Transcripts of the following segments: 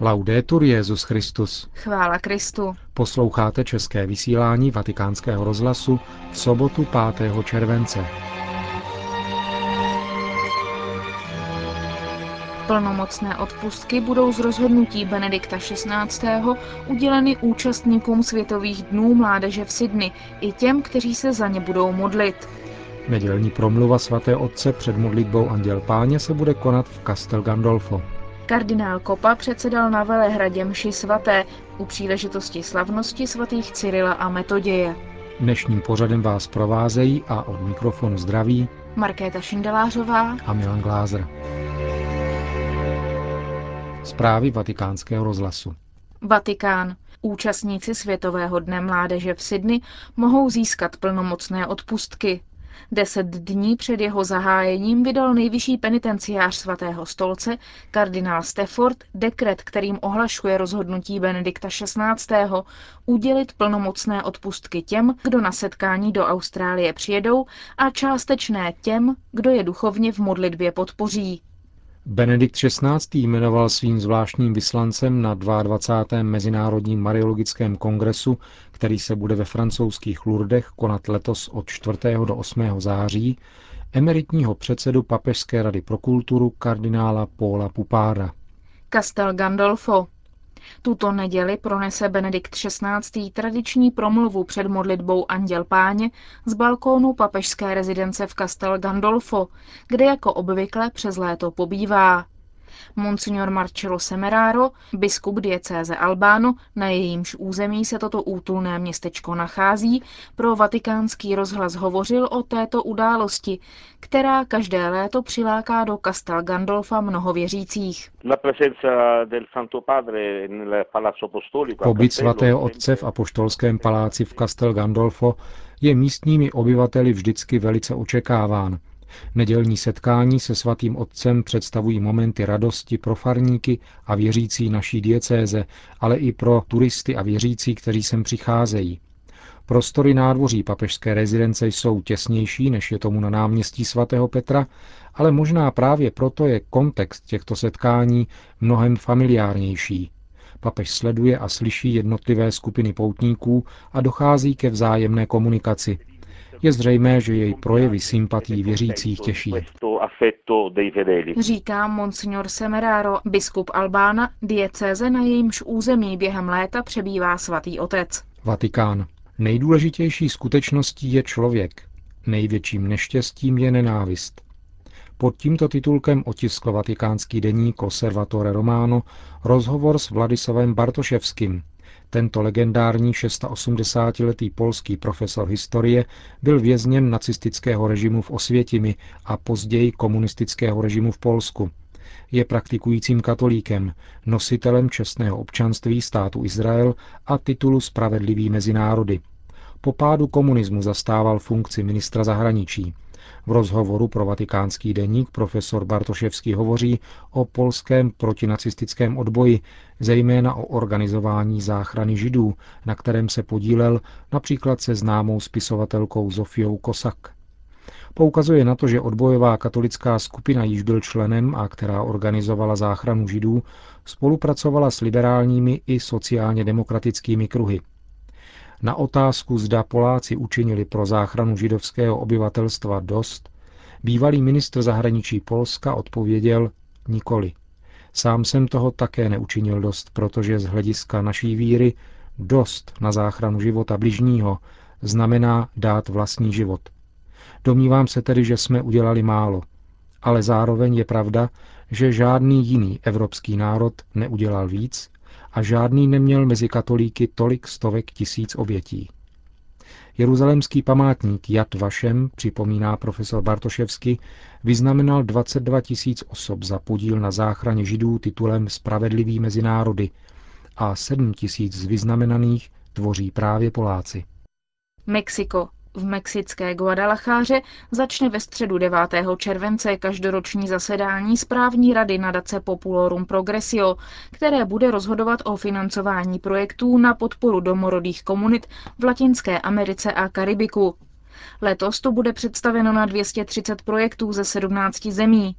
Laudetur Jezus Christus. Chvála Kristu. Posloucháte české vysílání Vatikánského rozhlasu v sobotu 5. července. Plnomocné odpustky budou z rozhodnutí Benedikta XVI. uděleny účastníkům Světových dnů mládeže v Sydney i těm, kteří se za ně budou modlit. Nedělní promluva svaté otce před modlitbou Anděl Páně se bude konat v Castel Gandolfo. Kardinál Kopa předsedal na Velehradě mši svaté u příležitosti slavnosti svatých Cyrila a Metoděje. Dnešním pořadem vás provázejí a od mikrofonu zdraví Markéta Šindelářová a Milan Glázer. Zprávy vatikánského rozhlasu. Vatikán. Účastníci Světového dne mládeže v Sydney mohou získat plnomocné odpustky. Deset dní před jeho zahájením vydal nejvyšší penitenciář svatého stolce, kardinál Stafford, dekret, kterým ohlašuje rozhodnutí Benedikta XVI. udělit plnomocné odpustky těm, kdo na setkání do Austrálie přijedou a částečné těm, kdo je duchovně v modlitbě podpoří. Benedikt XVI. jmenoval svým zvláštním vyslancem na 22. Mezinárodním mariologickém kongresu, který se bude ve francouzských Lourdech konat letos od 4. do 8. září, emeritního předsedu Papežské rady pro kulturu kardinála Paula Pupára. Castel Gandolfo, tuto neděli pronese Benedikt XVI. tradiční promluvu před modlitbou Anděl Páně z balkónu papežské rezidence v Castel Gandolfo, kde jako obvykle přes léto pobývá. Monsignor Marcello Semeraro, biskup diecéze Albáno, na jejímž území se toto útulné městečko nachází, pro vatikánský rozhlas hovořil o této události, která každé léto přiláká do Castel Gandolfa mnoho věřících. Pobyt svatého otce v apoštolském paláci v Castel Gandolfo je místními obyvateli vždycky velice očekáván, Nedělní setkání se svatým otcem představují momenty radosti pro farníky a věřící naší diecéze, ale i pro turisty a věřící, kteří sem přicházejí. Prostory nádvoří papežské rezidence jsou těsnější, než je tomu na náměstí svatého Petra, ale možná právě proto je kontext těchto setkání mnohem familiárnější. Papež sleduje a slyší jednotlivé skupiny poutníků a dochází ke vzájemné komunikaci. Je zřejmé, že jej projevy sympatí věřících těší. Říká monsignor Semeraro, biskup Albána, diecéze na jejímž území během léta přebývá svatý otec. Vatikán. Nejdůležitější skutečností je člověk. Největším neštěstím je nenávist. Pod tímto titulkem otiskl vatikánský deník Conservatore Romano rozhovor s Vladislavem Bartoševským, tento legendární 680-letý polský profesor historie byl vězněn nacistického režimu v Osvětimi a později komunistického režimu v Polsku. Je praktikujícím katolíkem, nositelem čestného občanství státu Izrael a titulu Spravedlivý mezi národy. Po pádu komunismu zastával funkci ministra zahraničí. V rozhovoru pro vatikánský deník profesor Bartoševský hovoří o polském protinacistickém odboji, zejména o organizování záchrany židů, na kterém se podílel například se známou spisovatelkou Zofiou Kosak. Poukazuje na to, že odbojová katolická skupina již byl členem a která organizovala záchranu židů, spolupracovala s liberálními i sociálně demokratickými kruhy. Na otázku, zda Poláci učinili pro záchranu židovského obyvatelstva dost, bývalý ministr zahraničí Polska odpověděl nikoli. Sám jsem toho také neučinil dost, protože z hlediska naší víry dost na záchranu života bližního znamená dát vlastní život. Domnívám se tedy, že jsme udělali málo, ale zároveň je pravda, že žádný jiný evropský národ neudělal víc a žádný neměl mezi katolíky tolik stovek tisíc obětí. Jeruzalemský památník Jad Vašem, připomíná profesor Bartoševsky, vyznamenal 22 tisíc osob za podíl na záchraně židů titulem Spravedlivý mezi národy a 7 tisíc z vyznamenaných tvoří právě Poláci. Mexiko. V mexické Guadalacháře začne ve středu 9. července každoroční zasedání správní rady nadace Populorum Progressio, které bude rozhodovat o financování projektů na podporu domorodých komunit v Latinské Americe a Karibiku. Letos to bude představeno na 230 projektů ze 17 zemí.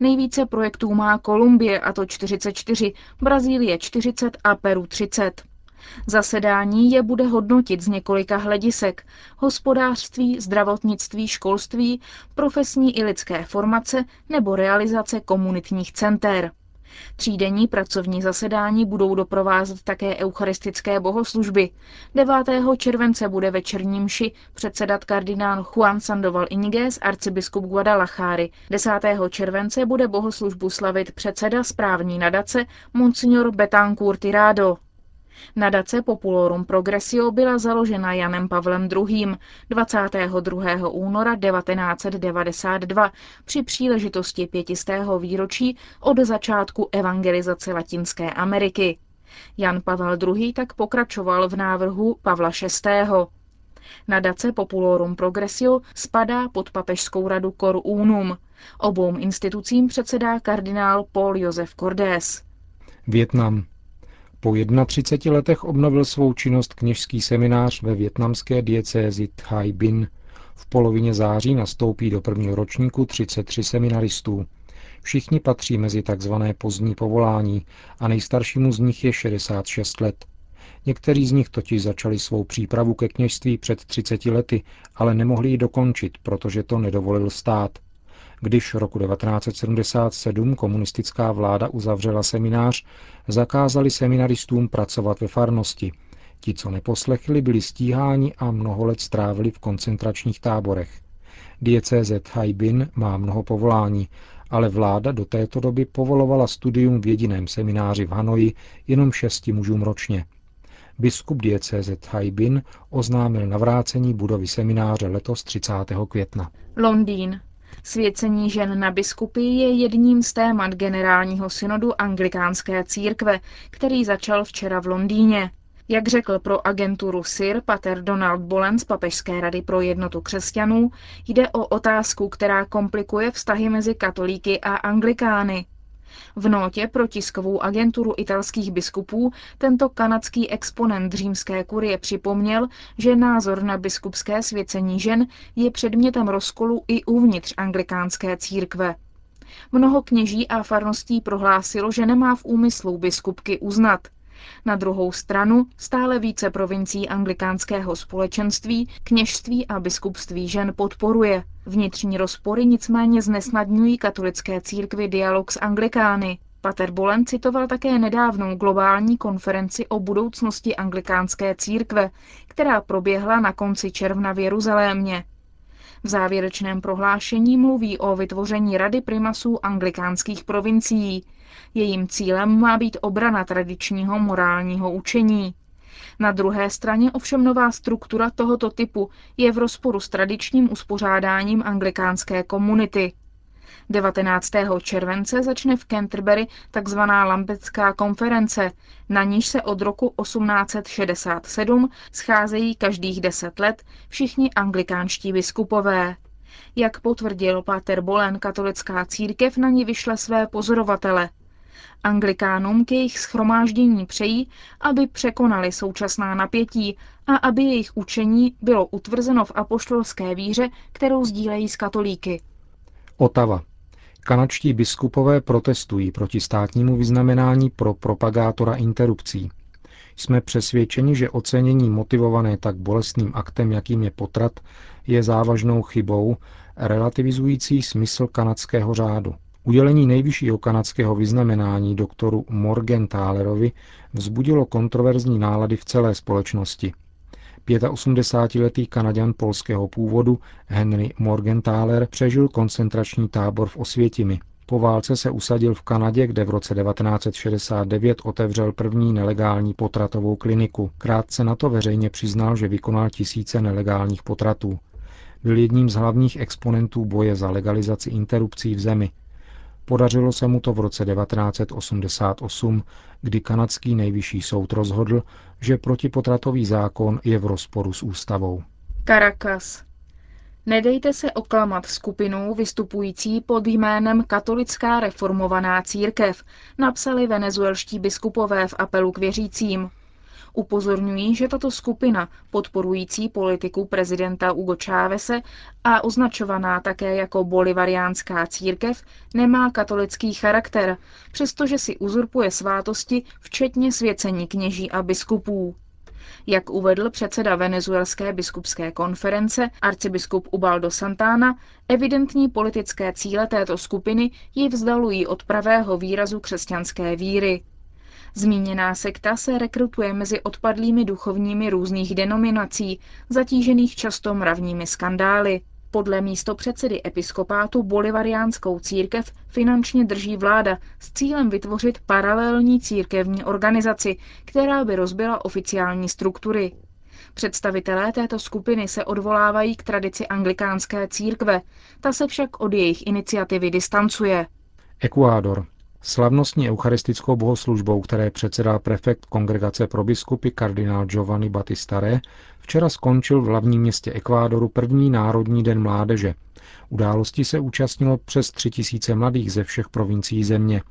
Nejvíce projektů má Kolumbie, a to 44, Brazílie 40 a Peru 30. Zasedání je bude hodnotit z několika hledisek hospodářství, zdravotnictví, školství, profesní i lidské formace nebo realizace komunitních center. Třídenní pracovní zasedání budou doprovázet také eucharistické bohoslužby. 9. července bude večerní mši předsedat kardinál Juan Sandoval Iniguez, arcibiskup Guadalajary. 10. července bude bohoslužbu slavit předseda správní nadace Monsignor Betancourt Tirado. Nadace Populorum Progressio byla založena Janem Pavlem II. 22. února 1992 při příležitosti pětistého výročí od začátku evangelizace Latinské Ameriky. Jan Pavel II. tak pokračoval v návrhu Pavla VI. Nadace Populorum Progressio spadá pod papežskou radu Cor Unum. Obou institucím předsedá kardinál Paul Josef Cordés. Větnam. Po 31 letech obnovil svou činnost kněžský seminář ve větnamské diecézi Thai Binh. V polovině září nastoupí do prvního ročníku 33 seminaristů. Všichni patří mezi tzv. pozdní povolání a nejstaršímu z nich je 66 let. Někteří z nich totiž začali svou přípravu ke kněžství před 30 lety, ale nemohli ji dokončit, protože to nedovolil stát. Když roku 1977 komunistická vláda uzavřela seminář, zakázali seminaristům pracovat ve farnosti. Ti, co neposlechli, byli stíháni a mnoho let strávili v koncentračních táborech. Diecéze Haibin má mnoho povolání, ale vláda do této doby povolovala studium v jediném semináři v Hanoji jenom šesti mužům ročně. Biskup diecéze Haibin oznámil navrácení budovy semináře letos 30. května. Londýn. Svěcení žen na biskupy je jedním z témat generálního synodu anglikánské církve, který začal včera v Londýně. Jak řekl pro agenturu SIR pater Donald Bolen z Papežské rady pro jednotu křesťanů, jde o otázku, která komplikuje vztahy mezi katolíky a anglikány. V notě pro tiskovou agenturu italských biskupů tento kanadský exponent římské kurie připomněl, že názor na biskupské svěcení žen je předmětem rozkolu i uvnitř anglikánské církve. Mnoho kněží a farností prohlásilo, že nemá v úmyslu biskupky uznat. Na druhou stranu stále více provincií anglikánského společenství kněžství a biskupství žen podporuje. Vnitřní rozpory nicméně znesnadňují katolické církvi dialog s anglikány. Pater Bolen citoval také nedávnou globální konferenci o budoucnosti anglikánské církve, která proběhla na konci června v Jeruzalémě. V závěrečném prohlášení mluví o vytvoření Rady primasů anglikánských provincií. Jejím cílem má být obrana tradičního morálního učení. Na druhé straně ovšem nová struktura tohoto typu je v rozporu s tradičním uspořádáním anglikánské komunity. 19. července začne v Canterbury tzv. Lambecká konference, na níž se od roku 1867 scházejí každých deset let všichni anglikánští biskupové. Jak potvrdil Pater Bolen, katolická církev na ní vyšle své pozorovatele. Anglikánům k jejich schromáždění přejí, aby překonali současná napětí a aby jejich učení bylo utvrzeno v apoštolské víře, kterou sdílejí s katolíky. Otava. Kanačtí biskupové protestují proti státnímu vyznamenání pro propagátora interrupcí. Jsme přesvědčeni, že ocenění motivované tak bolestným aktem, jakým je potrat, je závažnou chybou, relativizující smysl kanadského řádu. Udělení nejvyššího kanadského vyznamenání doktoru Morgentalerovi vzbudilo kontroverzní nálady v celé společnosti. 85-letý Kanaďan polského původu Henry Morgenthaler přežil koncentrační tábor v Osvětimi. Po válce se usadil v Kanadě, kde v roce 1969 otevřel první nelegální potratovou kliniku. Krátce na to veřejně přiznal, že vykonal tisíce nelegálních potratů. Byl jedním z hlavních exponentů boje za legalizaci interrupcí v zemi. Podařilo se mu to v roce 1988, kdy kanadský nejvyšší soud rozhodl, že protipotratový zákon je v rozporu s ústavou. Caracas. Nedejte se oklamat skupinou vystupující pod jménem Katolická reformovaná církev, napsali venezuelští biskupové v apelu k věřícím. Upozorňují, že tato skupina, podporující politiku prezidenta Hugo Chávese a označovaná také jako bolivariánská církev, nemá katolický charakter, přestože si uzurpuje svátosti, včetně svěcení kněží a biskupů. Jak uvedl předseda venezuelské biskupské konference arcibiskup Ubaldo Santana, evidentní politické cíle této skupiny ji vzdalují od pravého výrazu křesťanské víry. Zmíněná sekta se rekrutuje mezi odpadlými duchovními různých denominací, zatížených často mravními skandály. Podle místo předsedy episkopátu bolivariánskou církev finančně drží vláda s cílem vytvořit paralelní církevní organizaci, která by rozbila oficiální struktury. Představitelé této skupiny se odvolávají k tradici anglikánské církve, ta se však od jejich iniciativy distancuje. Ekvádor. Slavnostní eucharistickou bohoslužbou, které předsedal prefekt kongregace pro biskupy kardinál Giovanni Battistare, včera skončil v hlavním městě Ekvádoru první Národní den mládeže. Události se účastnilo přes tři tisíce mladých ze všech provincií země.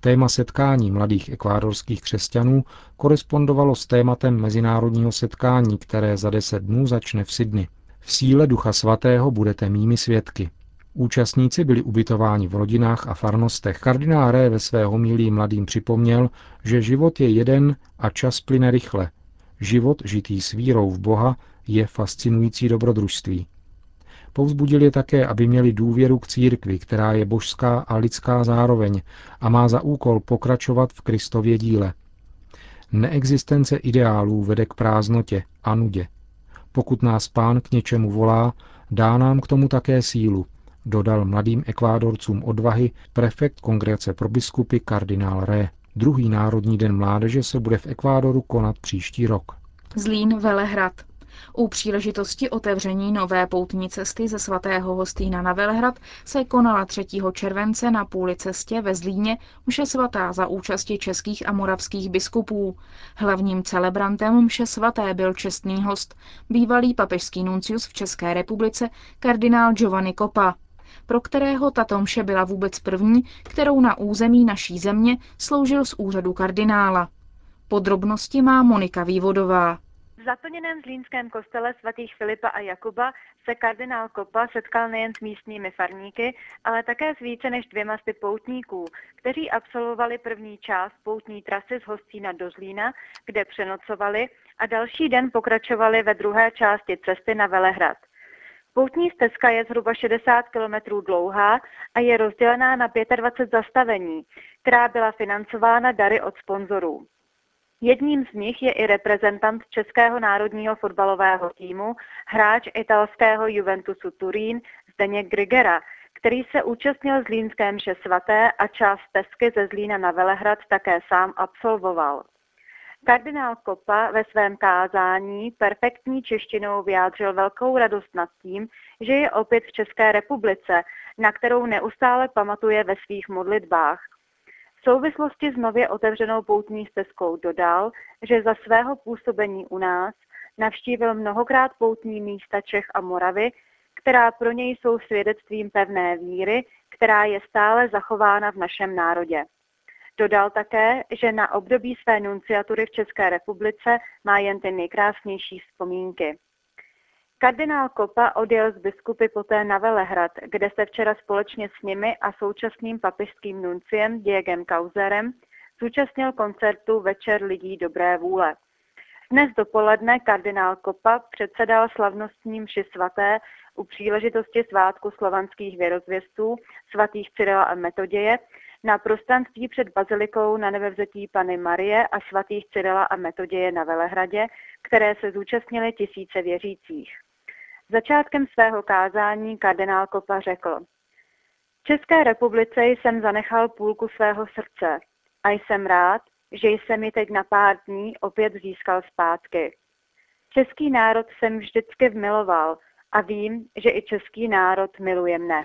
Téma setkání mladých ekvádorských křesťanů korespondovalo s tématem mezinárodního setkání, které za deset dnů začne v Sydney. V síle Ducha Svatého budete mými svědky. Účastníci byli ubytováni v rodinách a farnostech. Kardinál Ré ve své homilí mladým připomněl, že život je jeden a čas plyne rychle. Život žitý s vírou v Boha je fascinující dobrodružství. Povzbudil je také, aby měli důvěru k církvi, která je božská a lidská zároveň a má za úkol pokračovat v Kristově díle. Neexistence ideálů vede k prázdnotě a nudě. Pokud nás pán k něčemu volá, dá nám k tomu také sílu, dodal mladým ekvádorcům odvahy prefekt kongregace pro biskupy kardinál Ré. Druhý Národní den mládeže se bude v Ekvádoru konat příští rok. Zlín Velehrad. U příležitosti otevření nové poutní cesty ze svatého Hostýna na Velehrad se konala 3. července na půli cestě ve Zlíně mše svatá za účasti českých a moravských biskupů. Hlavním celebrantem mše svaté byl čestný host, bývalý papežský nuncius v České republice kardinál Giovanni Copa pro kterého tato mše byla vůbec první, kterou na území naší země sloužil z úřadu kardinála. Podrobnosti má Monika Vývodová. V zaplněném zlínském kostele svatých Filipa a Jakuba se kardinál Kopa setkal nejen s místními farníky, ale také s více než dvěma sty poutníků, kteří absolvovali první část poutní trasy z Hostína do Zlína, kde přenocovali a další den pokračovali ve druhé části cesty na Velehrad. Poutní stezka je zhruba 60 km dlouhá a je rozdělená na 25 zastavení, která byla financována dary od sponzorů. Jedním z nich je i reprezentant Českého národního fotbalového týmu, hráč italského Juventusu Turín Zdeněk Grigera, který se účastnil Zlínské mše svaté a část stezky ze Zlína na Velehrad také sám absolvoval. Kardinál Kopa ve svém kázání perfektní češtinou vyjádřil velkou radost nad tím, že je opět v České republice, na kterou neustále pamatuje ve svých modlitbách. V souvislosti s nově otevřenou poutní stezkou dodal, že za svého působení u nás navštívil mnohokrát poutní místa Čech a Moravy, která pro něj jsou svědectvím pevné víry, která je stále zachována v našem národě. Dodal také, že na období své nunciatury v České republice má jen ty nejkrásnější vzpomínky. Kardinál Kopa odjel z biskupy poté na Velehrad, kde se včera společně s nimi a současným papižským nunciem Diegem Kauzerem zúčastnil koncertu Večer lidí dobré vůle. Dnes dopoledne kardinál Kopa předsedal slavnostním mši svaté u příležitosti svátku slovanských věrozvěstů svatých Cyrila a Metoděje na prostranství před bazilikou na nebevzetí Pany Marie a svatých Cyrila a Metoděje na Velehradě, které se zúčastnili tisíce věřících. Začátkem svého kázání kardinál Kopa řekl, v České republice jsem zanechal půlku svého srdce a jsem rád, že jsem ji teď na pár dní opět získal zpátky. Český národ jsem vždycky vmiloval a vím, že i český národ miluje mne.